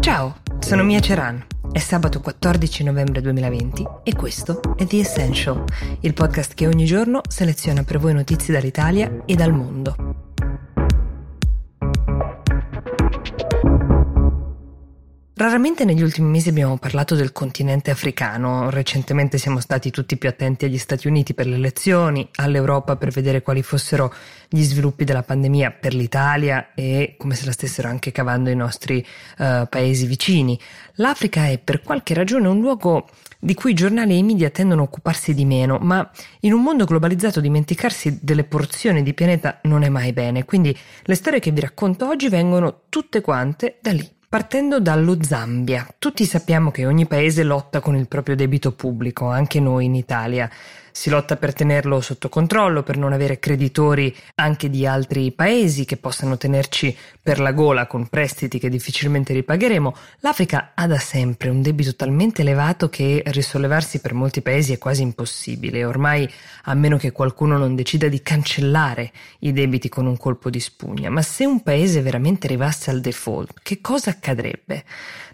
Ciao, sono Mia Ceran. È sabato 14 novembre 2020 e questo è The Essential, il podcast che ogni giorno seleziona per voi notizie dall'Italia e dal mondo. Raramente negli ultimi mesi abbiamo parlato del continente africano, recentemente siamo stati tutti più attenti agli Stati Uniti per le elezioni, all'Europa per vedere quali fossero gli sviluppi della pandemia per l'Italia e come se la stessero anche cavando i nostri uh, paesi vicini. L'Africa è per qualche ragione un luogo di cui i giornali e i media tendono a occuparsi di meno, ma in un mondo globalizzato dimenticarsi delle porzioni di pianeta non è mai bene, quindi le storie che vi racconto oggi vengono tutte quante da lì. Partendo dallo Zambia, tutti sappiamo che ogni paese lotta con il proprio debito pubblico, anche noi in Italia. Si lotta per tenerlo sotto controllo, per non avere creditori anche di altri paesi che possano tenerci per la gola con prestiti che difficilmente ripagheremo. L'Africa ha da sempre un debito talmente elevato che risollevarsi per molti paesi è quasi impossibile. Ormai, a meno che qualcuno non decida di cancellare i debiti con un colpo di spugna. Ma se un paese veramente arrivasse al default, che cosa accadrebbe?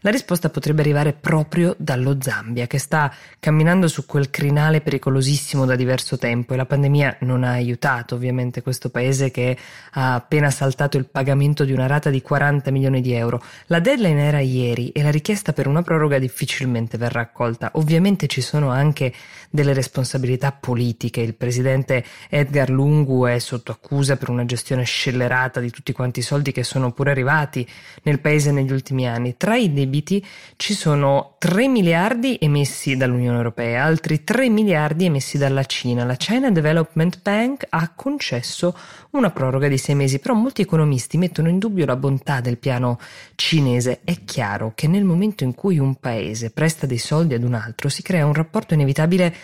La risposta potrebbe arrivare proprio dallo Zambia, che sta camminando su quel crinale pericolosissimo da diverso tempo e la pandemia non ha aiutato ovviamente questo paese che ha appena saltato il pagamento di una rata di 40 milioni di euro. La deadline era ieri e la richiesta per una proroga difficilmente verrà accolta. Ovviamente ci sono anche delle responsabilità politiche. Il presidente Edgar Lungu è sotto accusa per una gestione scellerata di tutti quanti i soldi che sono pure arrivati nel paese negli ultimi anni. Tra i debiti ci sono 3 miliardi emessi dall'Unione Europea, altri 3 miliardi emessi dalla Cina. La China Development Bank ha concesso una proroga di sei mesi, però molti economisti mettono in dubbio la bontà del piano cinese. È chiaro che nel momento in cui un paese presta dei soldi ad un altro si crea un rapporto inevitabile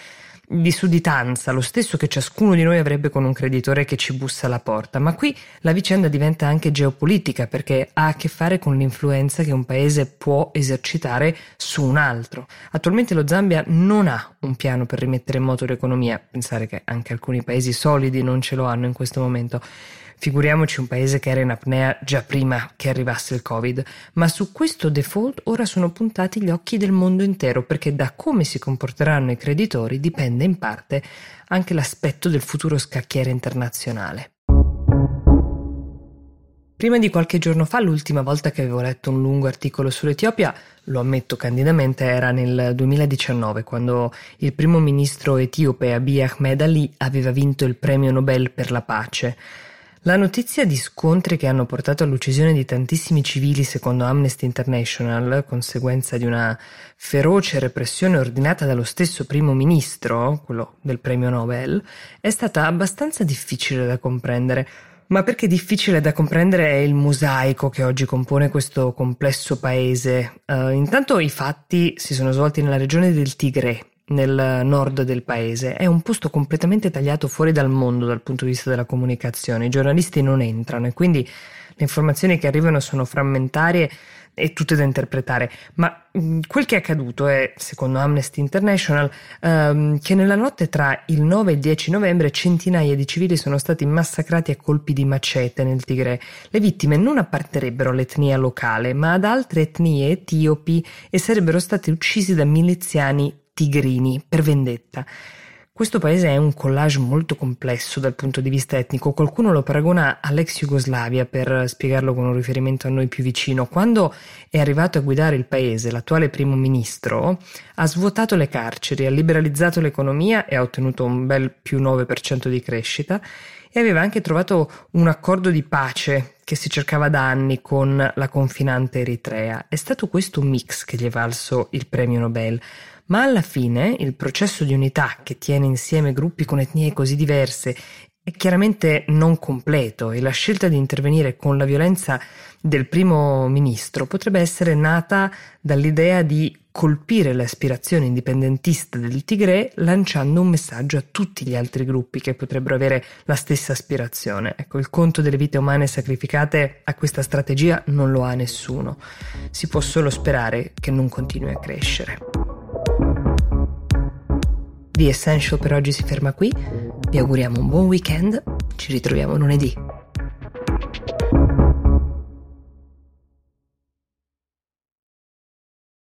di sudditanza, lo stesso che ciascuno di noi avrebbe con un creditore che ci bussa alla porta, ma qui la vicenda diventa anche geopolitica perché ha a che fare con l'influenza che un paese può esercitare su un altro. Attualmente lo Zambia non ha un piano per rimettere in moto l'economia, pensare che anche alcuni paesi solidi non ce lo hanno in questo momento. Figuriamoci un paese che era in apnea già prima che arrivasse il Covid, ma su questo default ora sono puntati gli occhi del mondo intero perché da come si comporteranno i creditori dipende in parte anche l'aspetto del futuro scacchiere internazionale. Prima di qualche giorno fa, l'ultima volta che avevo letto un lungo articolo sull'Etiopia, lo ammetto candidamente, era nel 2019, quando il primo ministro etiope Abiy Ahmed Ali aveva vinto il premio Nobel per la pace. La notizia di scontri che hanno portato all'uccisione di tantissimi civili secondo Amnesty International, conseguenza di una feroce repressione ordinata dallo stesso primo ministro, quello del premio Nobel, è stata abbastanza difficile da comprendere. Ma perché difficile da comprendere è il mosaico che oggi compone questo complesso paese. Uh, intanto i fatti si sono svolti nella regione del Tigre, nel nord del paese. È un posto completamente tagliato fuori dal mondo dal punto di vista della comunicazione. I giornalisti non entrano e quindi le informazioni che arrivano sono frammentarie e tutte da interpretare. Ma mh, quel che è accaduto è, secondo Amnesty International, ehm, che nella notte tra il 9 e il 10 novembre centinaia di civili sono stati massacrati a colpi di macete nel Tigre. Le vittime non apparterebbero all'etnia locale, ma ad altre etnie etiopi e sarebbero stati uccisi da miliziani tigrini per vendetta. Questo paese è un collage molto complesso dal punto di vista etnico. Qualcuno lo paragona all'ex Jugoslavia per spiegarlo con un riferimento a noi più vicino. Quando è arrivato a guidare il paese, l'attuale primo ministro ha svuotato le carceri, ha liberalizzato l'economia e ha ottenuto un bel più 9% di crescita e aveva anche trovato un accordo di pace che si cercava da anni con la confinante Eritrea. È stato questo mix che gli è valso il premio Nobel ma alla fine il processo di unità che tiene insieme gruppi con etnie così diverse è chiaramente non completo e la scelta di intervenire con la violenza del primo ministro potrebbe essere nata dall'idea di colpire l'aspirazione indipendentista del Tigre lanciando un messaggio a tutti gli altri gruppi che potrebbero avere la stessa aspirazione. Ecco, il conto delle vite umane sacrificate a questa strategia non lo ha nessuno. Si può solo sperare che non continui a crescere. The Essential per oggi si ferma qui. Vi auguriamo un buon weekend. Ci ritroviamo lunedì.